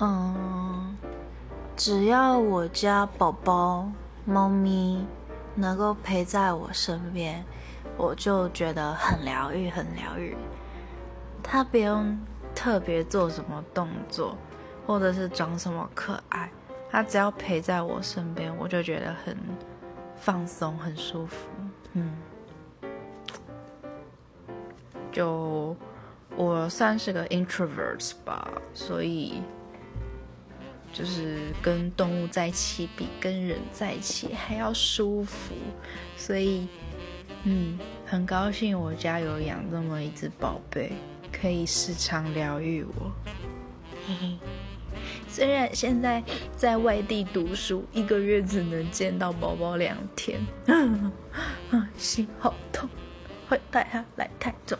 嗯，只要我家宝宝、猫咪能够陪在我身边，我就觉得很疗愈，很疗愈。它不用特别做什么动作，或者是长什么可爱，它只要陪在我身边，我就觉得很放松、很舒服。嗯，就我算是个 introvert 吧，所以。就是跟动物在一起比跟人在一起还要舒服，所以，嗯，很高兴我家有养这么一只宝贝，可以时常疗愈我。嘿嘿，虽然现在在外地读书，一个月只能见到宝宝两天，啊，心好痛，会带他来台中。